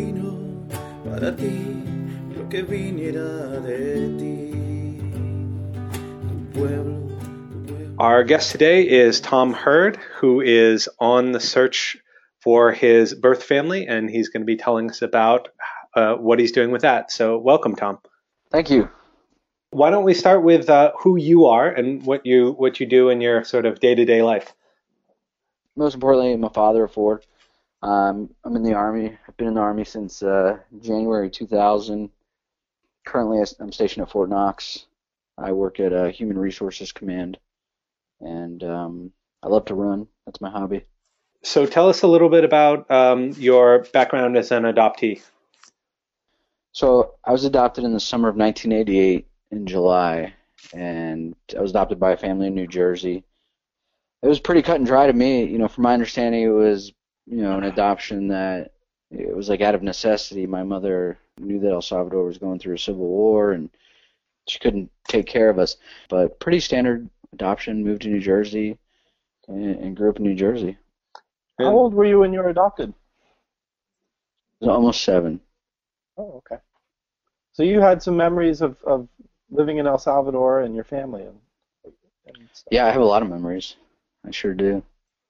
imagino para ti lo que viniera de ti. Tu pueblo, tu pueblo. Our guest today is Tom Hurd, who is on the search for his birth family, and he's going to be telling us about uh, what he's doing with that. So, welcome, Tom. Thank you. Why don't we start with uh, who you are and what you what you do in your sort of day to day life? Most importantly, I'm a father of four. Um, I'm in the Army. I've been in the Army since uh, January 2000. Currently, I'm stationed at Fort Knox. I work at a Human Resources Command, and um, I love to run. That's my hobby. So, tell us a little bit about um, your background as an adoptee. So, I was adopted in the summer of 1988 in July, and I was adopted by a family in New Jersey. It was pretty cut and dry to me. You know, from my understanding, it was you know an adoption that it was like out of necessity. My mother knew that El Salvador was going through a civil war, and she couldn't take care of us. But pretty standard adoption. Moved to New Jersey, and, and grew up in New Jersey. How old were you when you were adopted? I was almost seven. Oh, okay. So you had some memories of, of living in El Salvador and your family and, and stuff. Yeah, I have a lot of memories. I sure do.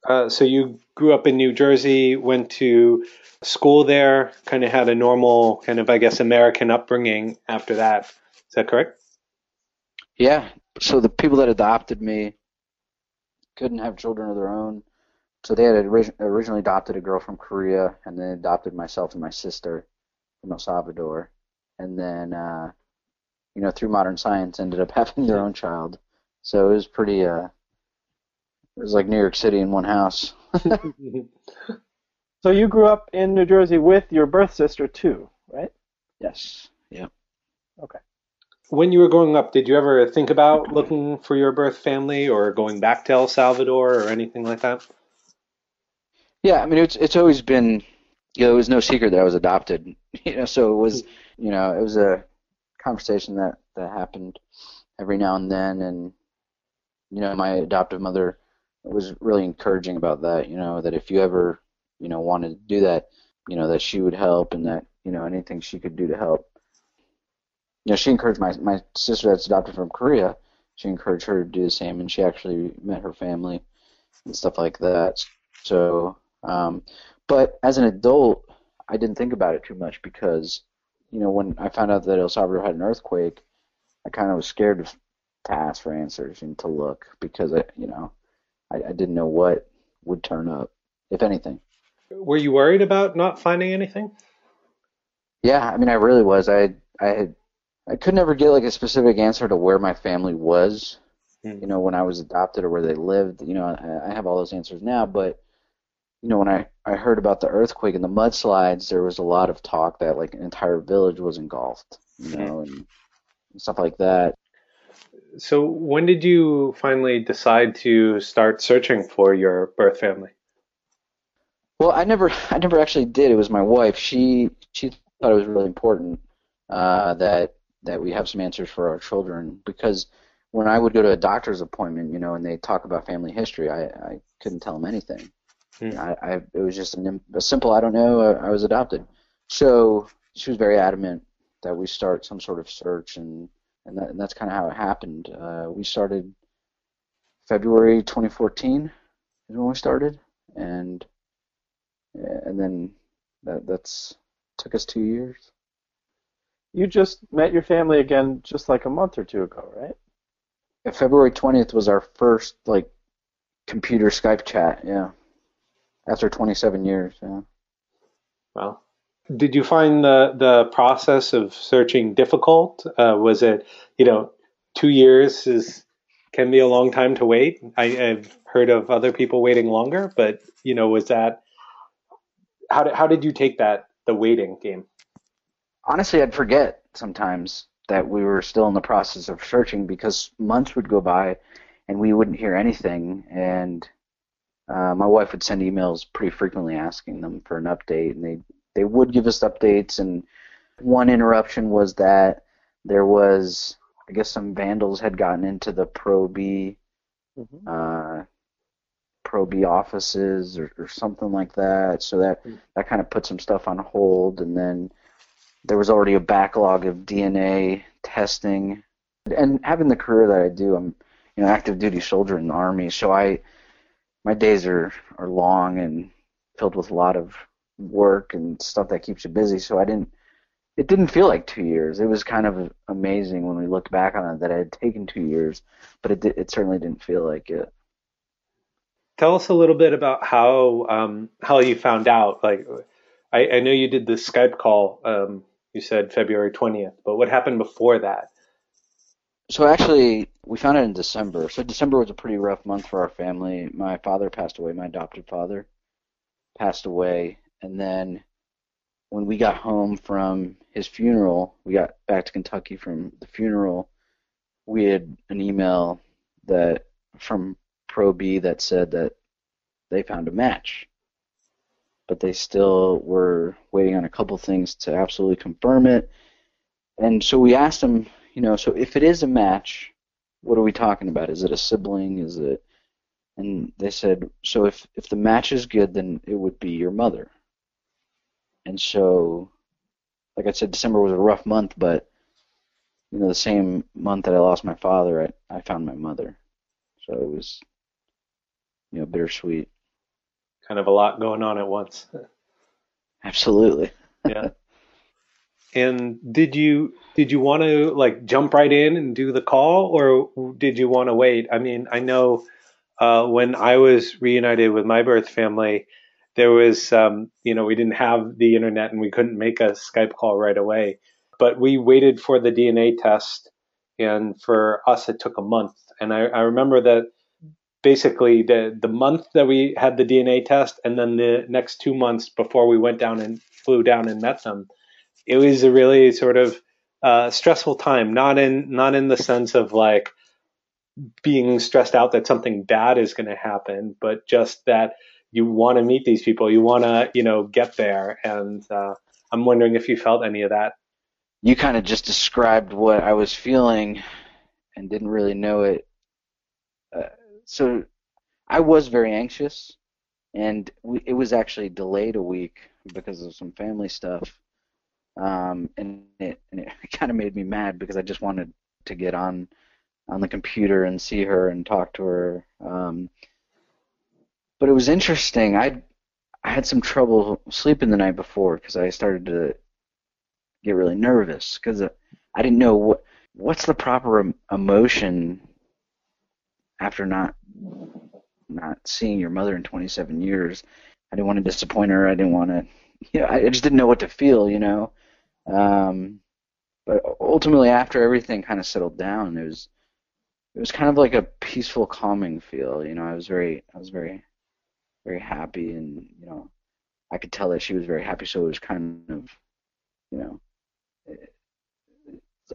Uh, so, you grew up in New Jersey, went to school there, kind of had a normal, kind of, I guess, American upbringing after that. Is that correct? Yeah. So the people that adopted me couldn't have children of their own. So they had orig- originally adopted a girl from Korea, and then adopted myself and my sister from El Salvador, and then uh, you know through modern science ended up having their own child. So it was pretty. Uh, it was like New York City in one house. So you grew up in New Jersey with your birth sister too, right? yes. Yeah. Okay. When you were growing up, did you ever think about looking for your birth family or going back to El Salvador or anything like that? Yeah, I mean it's it's always been you know, it was no secret that I was adopted. You know, so it was you know, it was a conversation that, that happened every now and then and you know, my adoptive mother was really encouraging about that, you know, that if you ever, you know, wanted to do that, you know, that she would help and that, you know, anything she could do to help. You know, she encouraged my my sister that's adopted from Korea, she encouraged her to do the same and she actually met her family and stuff like that. So um, but as an adult, I didn't think about it too much because, you know, when I found out that El Salvador had an earthquake, I kind of was scared to, ask for answers and to look because, I, you know, I, I didn't know what would turn up, if anything. Were you worried about not finding anything? Yeah, I mean, I really was. I I had I could never get like a specific answer to where my family was, Hmm. you know, when I was adopted or where they lived. You know, I, I have all those answers now, but you know, when I I heard about the earthquake and the mudslides, there was a lot of talk that like an entire village was engulfed, you know, and, and stuff like that. So, when did you finally decide to start searching for your birth family? Well, I never, I never actually did. It was my wife. She, she thought it was really important uh, that that we have some answers for our children because when I would go to a doctor's appointment, you know, and they talk about family history, I, I couldn't tell them anything. Hmm. I, I, it was just an, a simple, I don't know, I, I was adopted. So she was very adamant that we start some sort of search, and and, that, and that's kind of how it happened. Uh, we started February 2014 is when we started, and and then that that's took us two years. You just met your family again just like a month or two ago, right? Yeah, February 20th was our first like computer Skype chat. Yeah, after 27 years. Yeah. Well, did you find the the process of searching difficult? Uh, was it, you know, two years is can be a long time to wait. I, I've heard of other people waiting longer, but you know, was that how did how did you take that the waiting game? honestly, I'd forget sometimes that we were still in the process of searching because months would go by and we wouldn't hear anything. And uh, my wife would send emails pretty frequently asking them for an update, and they they would give us updates. And one interruption was that there was, I guess, some vandals had gotten into the Pro B Mm-hmm. uh, Pro B offices or, or something like that. So that that kind of put some stuff on hold, and then there was already a backlog of DNA testing. And having the career that I do, I'm you know active duty soldier in the army, so I my days are are long and filled with a lot of work and stuff that keeps you busy. So I didn't. It didn't feel like two years. It was kind of amazing when we looked back on it that it had taken two years, but it it certainly didn't feel like it. Tell us a little bit about how um, how you found out. Like, I, I know you did the Skype call. Um, you said February twentieth, but what happened before that? So actually, we found it in December. So December was a pretty rough month for our family. My father passed away. My adopted father passed away, and then when we got home from his funeral, we got back to Kentucky from the funeral. We had an email that from Pro B that said that they found a match, but they still were waiting on a couple things to absolutely confirm it. And so we asked them, you know, so if it is a match, what are we talking about? Is it a sibling? Is it? And they said, so if if the match is good, then it would be your mother. And so, like I said, December was a rough month, but you know, the same month that I lost my father, I, I found my mother. So it was, you know, bittersweet. Kind of a lot going on at once. Absolutely. yeah. And did you did you want to like jump right in and do the call, or did you want to wait? I mean, I know uh, when I was reunited with my birth family, there was um, you know we didn't have the internet and we couldn't make a Skype call right away, but we waited for the DNA test, and for us it took a month. And I, I remember that basically the the month that we had the DNA test, and then the next two months before we went down and flew down and met them it was a really sort of uh, stressful time. Not in not in the sense of like being stressed out that something bad is going to happen, but just that you want to meet these people, you want to you know get there. And uh, I'm wondering if you felt any of that. You kind of just described what I was feeling, and didn't really know it. Uh, so I was very anxious, and we, it was actually delayed a week because of some family stuff um, and it, and it kind of made me mad because I just wanted to get on on the computer and see her and talk to her. Um, but it was interesting. I I had some trouble sleeping the night before because I started to get really nervous because I didn't know what what's the proper emotion after not not seeing your mother in 27 years. I didn't want to disappoint her. I didn't want to, you know, I just didn't know what to feel, you know. Um, but ultimately, after everything kind of settled down, it was it was kind of like a peaceful, calming feel. You know, I was very I was very very happy, and you know, I could tell that she was very happy. So it was kind of, you know, it,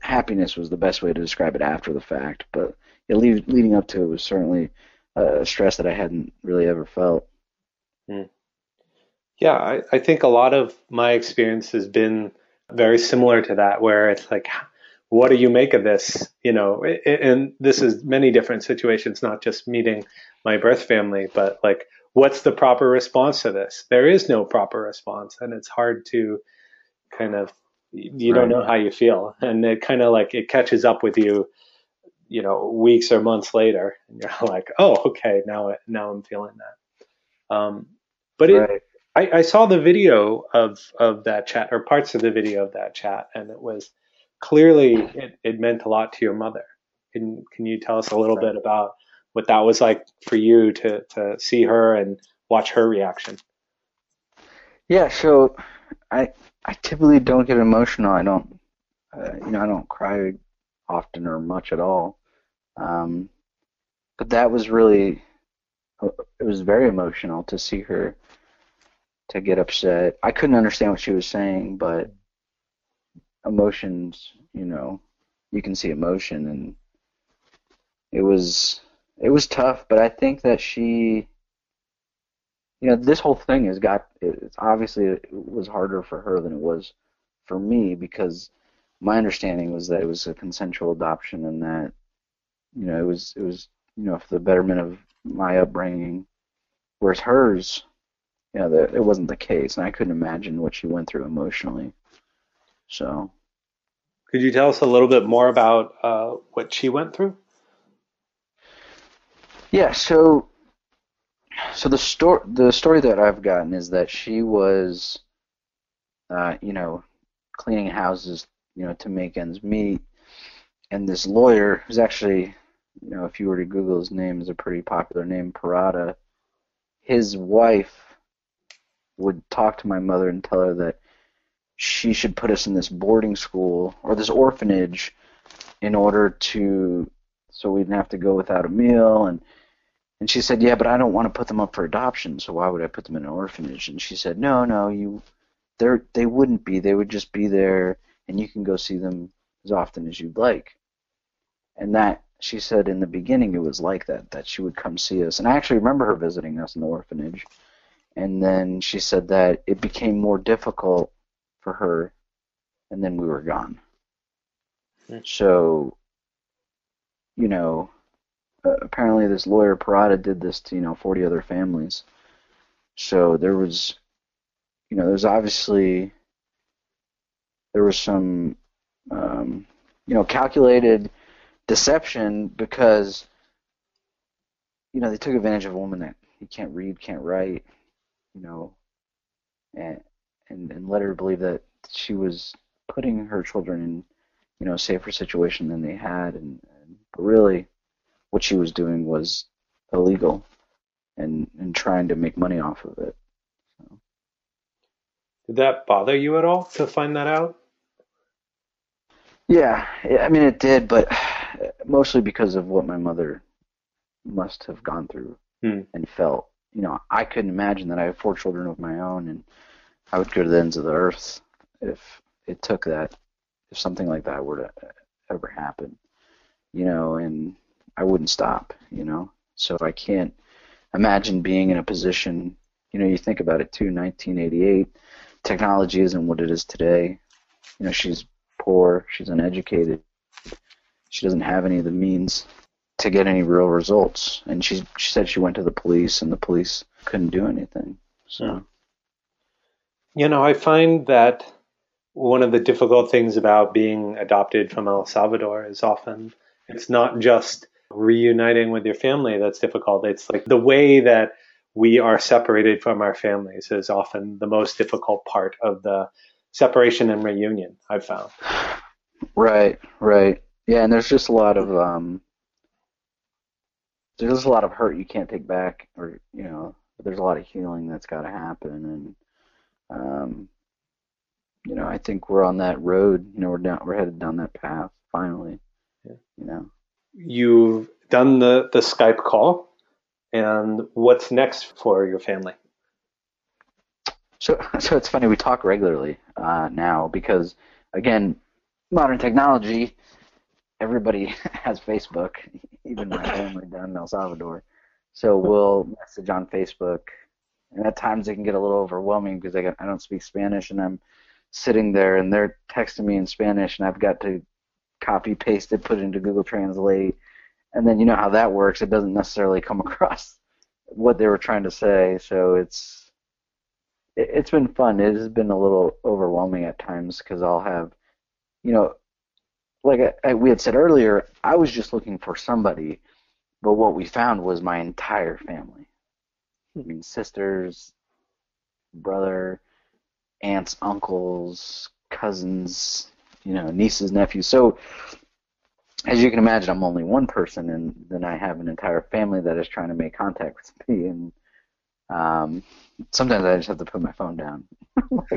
happiness was the best way to describe it after the fact. But yeah, lead, leading up to it was certainly a stress that I hadn't really ever felt. Mm. Yeah, I, I think a lot of my experience has been very similar to that, where it's like, what do you make of this? You know, and this is many different situations, not just meeting my birth family, but like, what's the proper response to this? There is no proper response, and it's hard to kind of you right. don't know how you feel, and it kind of like it catches up with you, you know, weeks or months later, and you're like, oh, okay, now now I'm feeling that. Um, but it, right. I, I saw the video of of that chat or parts of the video of that chat, and it was clearly it, it meant a lot to your mother. Can can you tell us a little bit about what that was like for you to to see her and watch her reaction? Yeah, so I I typically don't get emotional. I don't uh, you know I don't cry often or much at all. Um, but that was really it was very emotional to see her to get upset. I couldn't understand what she was saying, but emotions, you know, you can see emotion and it was it was tough, but I think that she you know, this whole thing has got it's obviously it was harder for her than it was for me because my understanding was that it was a consensual adoption and that you know, it was it was you know, for the betterment of my upbringing Whereas hers, you know, the, it wasn't the case, and I couldn't imagine what she went through emotionally. So, Could you tell us a little bit more about uh, what she went through? Yeah, so so the story the story that I've gotten is that she was, uh, you know, cleaning houses, you know, to make ends meet, and this lawyer who's actually, you know, if you were to Google his name, is a pretty popular name, Parada. His wife would talk to my mother and tell her that she should put us in this boarding school or this orphanage in order to so we didn't have to go without a meal and and she said, "Yeah, but I don't want to put them up for adoption, so why would I put them in an orphanage?" And she said, "No, no, you they're they wouldn't be. They would just be there and you can go see them as often as you'd like." And that she said in the beginning it was like that that she would come see us. And I actually remember her visiting us in the orphanage. And then she said that it became more difficult for her and then we were gone. Hmm. So you know, uh, apparently this lawyer Parada did this to you know 40 other families. So there was, you know, there's obviously there was some, um, you know, calculated deception because, you know, they took advantage of a woman that he can't read, can't write, you know, and and and led her believe that she was putting her children in, you know, a safer situation than they had, and, really what she was doing was illegal and and trying to make money off of it. Did that bother you at all to find that out? Yeah, I mean it did, but mostly because of what my mother must have gone through Hmm. and felt. You know, I couldn't imagine that I have four children of my own, and I would go to the ends of the earth if it took that, if something like that were to ever happen. You know, and I wouldn't stop. You know, so I can't imagine being in a position. You know, you think about it too. 1988, technology isn't what it is today. You know, she's poor, she's uneducated, she doesn't have any of the means to get any real results. And she she said she went to the police, and the police couldn't do anything. So You know, I find that one of the difficult things about being adopted from El Salvador is often it's not just reuniting with your family that's difficult. It's like the way that we are separated from our families is often the most difficult part of the separation and reunion, I've found. right, right, yeah. And there's just a lot of um, there's a lot of hurt you can't take back, or you know, there's a lot of healing that's got to happen, and um, you know, I think we're on that road. You know, we're down, we're headed down that path finally. Yeah. You know. You've done the, the Skype call, and what's next for your family? So, so it's funny we talk regularly uh, now because, again, modern technology. Everybody has Facebook, even my family down in El Salvador. So we'll message on Facebook, and at times it can get a little overwhelming because I, got, I don't speak Spanish, and I'm sitting there and they're texting me in Spanish, and I've got to copy paste it, put it into Google Translate, and then you know how that works. It doesn't necessarily come across what they were trying to say, so it's it, it's been fun. It has been a little overwhelming at times because I'll have, you know, like I, I, we had said earlier, I was just looking for somebody, but what we found was my entire family. I mean, sisters, brother, aunts, uncles, cousins, you know, nieces, nephews. So, as you can imagine, I'm only one person, and then I have an entire family that is trying to make contact with me, and um, sometimes I just have to put my phone down.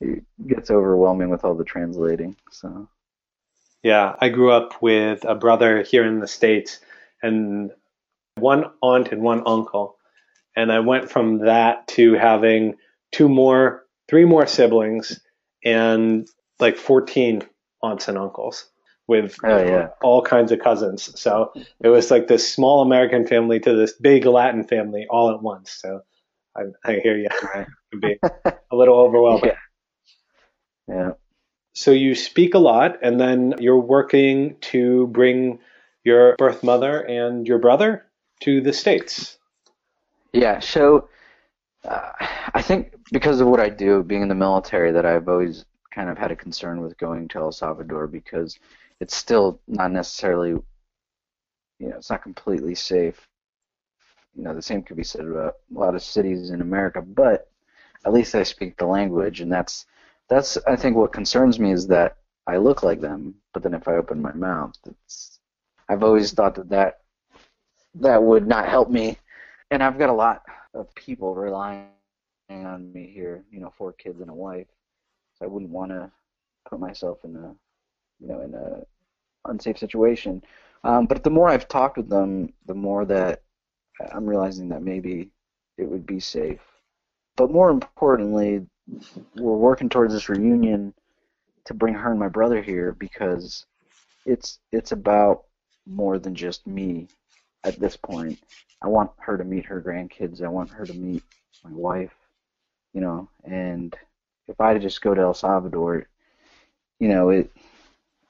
it gets overwhelming with all the translating. So yeah, I grew up with a brother here in the States and one aunt and one uncle. And I went from that to having two more, three more siblings and like 14 aunts and uncles with Oh, yeah. all kinds of cousins. So it was like this small American family to this big Latin family all at once. So I, I hear you. right. Be a little overwhelming. yeah, yeah. So you speak a lot, and then you're working to bring your birth mother and your brother to the States. Yeah, so uh, I think because of what I do, being in the military, that I've always kind of had a concern with going to El Salvador because it's still not necessarily, you know, it's not completely safe. You know, the same could be said about a lot of cities in America, but at least I speak the language, and that's that's I think what concerns me is that I look like them, but then if I open my mouth, it's I've always thought that that that would not help me, and I've got a lot of people relying on me here. You know, four kids and a wife, so I wouldn't want to put myself in a you know in a unsafe situation. Um, but the more I've talked with them, the more that I'm realizing that maybe it would be safe. But more importantly, we're working towards this reunion to bring her and my brother here because it's it's about more than just me at this point. I want her to meet her grandkids. I want her to meet my wife, you know, and if I just go to El Salvador, you know, it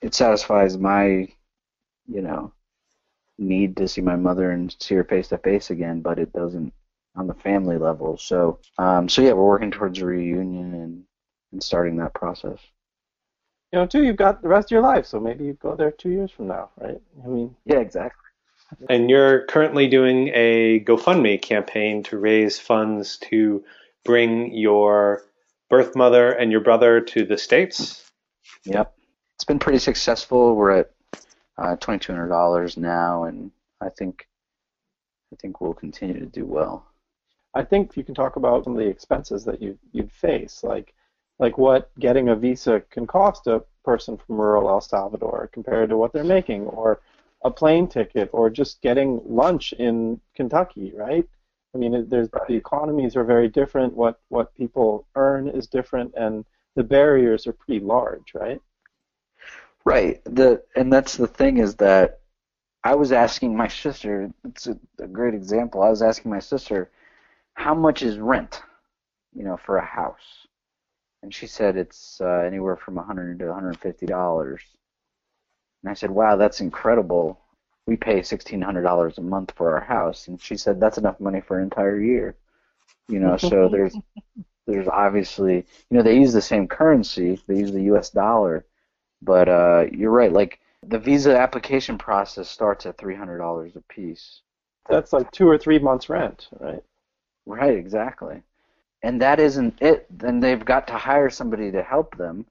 it satisfies my, you know, need to see my mother and see her face to face again, but it doesn't on the family level. So, um, so yeah, we're working towards a reunion and, and starting that process. You know, too, you've got the rest of your life, so maybe you go there two years from now, right? I mean, yeah, exactly. And you're currently doing a GoFundMe campaign to raise funds to bring your birth mother and your brother to the States. Yep. It's been pretty successful. We're at uh, $2,200 now, and I think I think we'll continue to do well. I think you can talk about some of the expenses that you you'd face, like like what getting a visa can cost a person from rural El Salvador compared to what they're making, or a plane ticket, or just getting lunch in Kentucky, right? I mean, there's the economies are very different. What what people earn is different, and the barriers are pretty large, right? Right. The and that's the thing is that I was asking my sister. It's a, a great example. I was asking my sister, how much is rent, you know, for a house? And she said it's uh, anywhere from 100 to 150 dollars. And I said, wow, that's incredible. We pay $1,600 a month for our house. And she said that's enough money for an entire year. You know, so there's there's obviously, you know, they use the same currency. They use the U.S. dollar but uh, you're right. Like the visa application process starts at three hundred dollars a piece. That's like two or three months' rent, right? Right, exactly. And that isn't it. Then they've got to hire somebody to help them,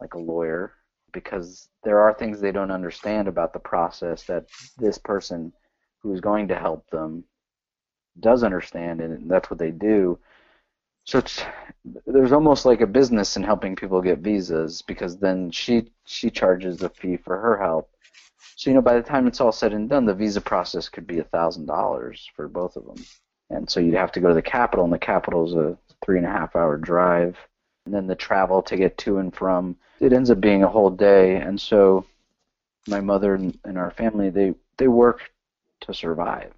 like a lawyer, because there are things they don't understand about the process that this person who's going to help them does understand, and that's what they do. So it's there's almost like a business in helping people get visas because then she she charges a fee for her help. So you know by the time it's all said and done, the visa process could be a thousand dollars for both of them. And so you'd have to go to the capital, and the capital is a three and a half hour drive, and then the travel to get to and from. It ends up being a whole day, and so my mother and, our family they they work to survive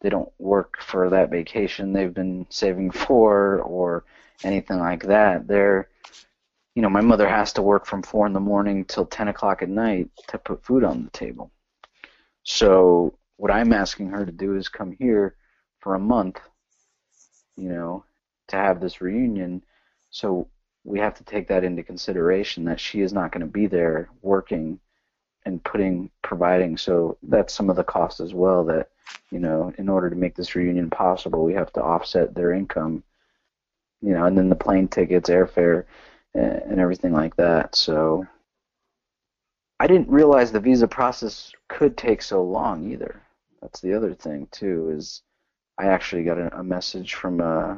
they don't work for that vacation they've been saving for or anything like that. They're, you know, my mother has to work from four in the morning till ten o'clock at night to put food on the table. So what I'm asking her to do is come here for a month, you know, to have this reunion. So we have to take that into consideration that she is not going to be there working and putting providing. So that's some of the cost as well that you know, in order to make this reunion possible, we have to offset their income, you know, and then the plane tickets, airfare, and everything like that. So I didn't realize the visa process could take so long either. That's the other thing too. Is I actually got a, a message from uh,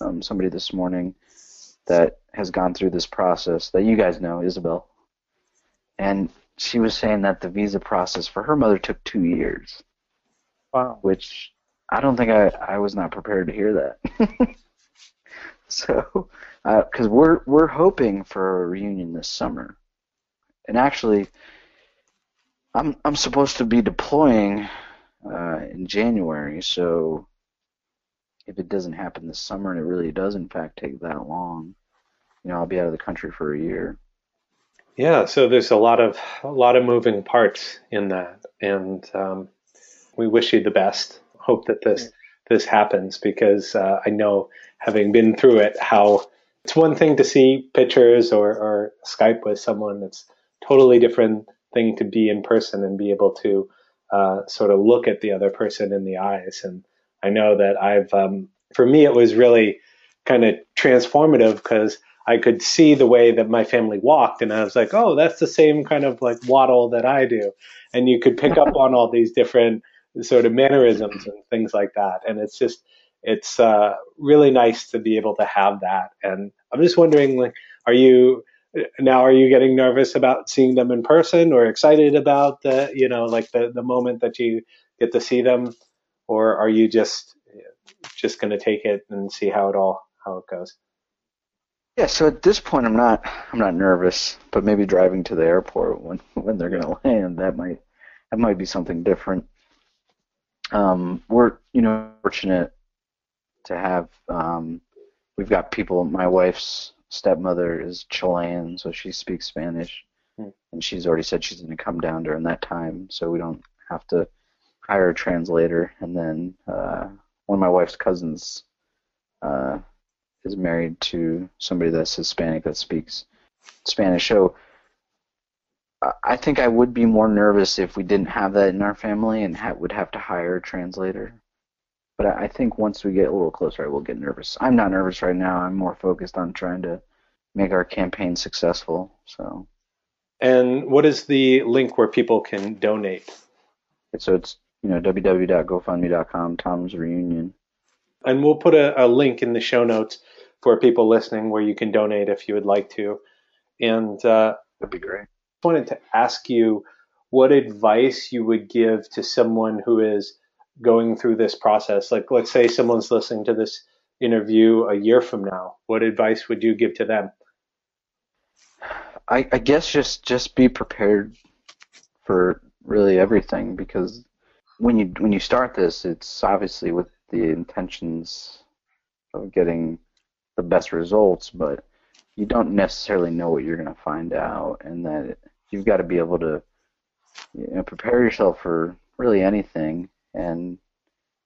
um, somebody this morning that has gone through this process that you guys know, Isabel, and she was saying that the visa process for her mother took two years. Wow. Which I don't think I I was not prepared to hear that. so, because uh, we're we're hoping for a reunion this summer, and actually, I'm I'm supposed to be deploying uh, in January. So, if it doesn't happen this summer, and it really does in fact take that long, you know, I'll be out of the country for a year. Yeah, so there's a lot of a lot of moving parts in that, and um, we wish you the best. Hope that this this happens because uh, I know, having been through it, how it's one thing to see pictures or, or Skype with someone. It's totally different thing to be in person and be able to uh, sort of look at the other person in the eyes. And I know that I've, um, for me, it was really kind of transformative because I could see the way that my family walked, and I was like, oh, that's the same kind of like waddle that I do. And you could pick up on all these different sort of mannerisms and things like that. And it's just, it's uh, really nice to be able to have that. And I'm just wondering, like, are you now are you getting nervous about seeing them in person or excited about the you know like the the moment that you get to see them or are you just just going to take it and see how it all how it goes yeah so at this point i'm not i'm not nervous but maybe driving to the airport when when they're going to land that might that might be something different um we're you know fortunate to have um we've got people my wife's stepmother is Chilean, so she speaks Spanish, hmm. and she's already said she's going to come down during that time, so we don't have to hire a translator. And then uh, one of my wife's cousins uh, is married to somebody that's Hispanic that speaks Spanish. So I think I would be more nervous if we didn't have that in our family and ha- would have to hire a translator. But I think once we get a little closer, I will get nervous. I'm not nervous right now. I'm more focused on trying to make our campaign successful. So. And what is the link where people can donate? So it's you know www.gofundme.com Tom's Reunion. And we'll put a, a link in the show notes for people listening where you can donate if you would like to. And uh, that'd be great. I wanted to ask you what advice you would give to someone who is going through this process? Like, let's say someone's listening to this interview a year from now. What advice would you give to them? I, I guess just just be prepared for really everything because when you when you start this, it's obviously with the intentions of getting the best results, but you don't necessarily know what you're going to find out, and that you've got to be able to you know, prepare yourself for really anything and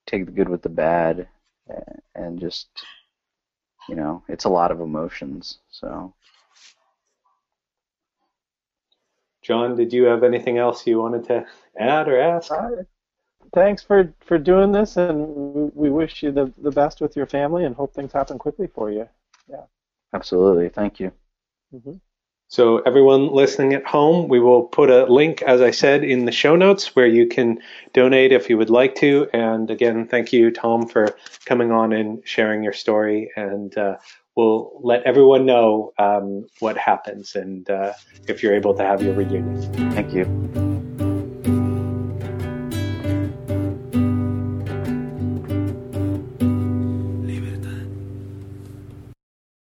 take the good with the bad and just you know it's a lot of emotions so. John did you have anything else you wanted to add or ask? Uh, thanks for for doing this and we wish you the, the best with your family and hope things happen quickly for you yeah absolutely thank you mm-hmm. So, everyone listening at home, we will put a link, as I said, in the show notes where you can donate if you would like to. And again, thank you, Tom, for coming on and sharing your story. And uh, we'll let everyone know um, what happens and uh, if you're able to have your reunion. Thank you.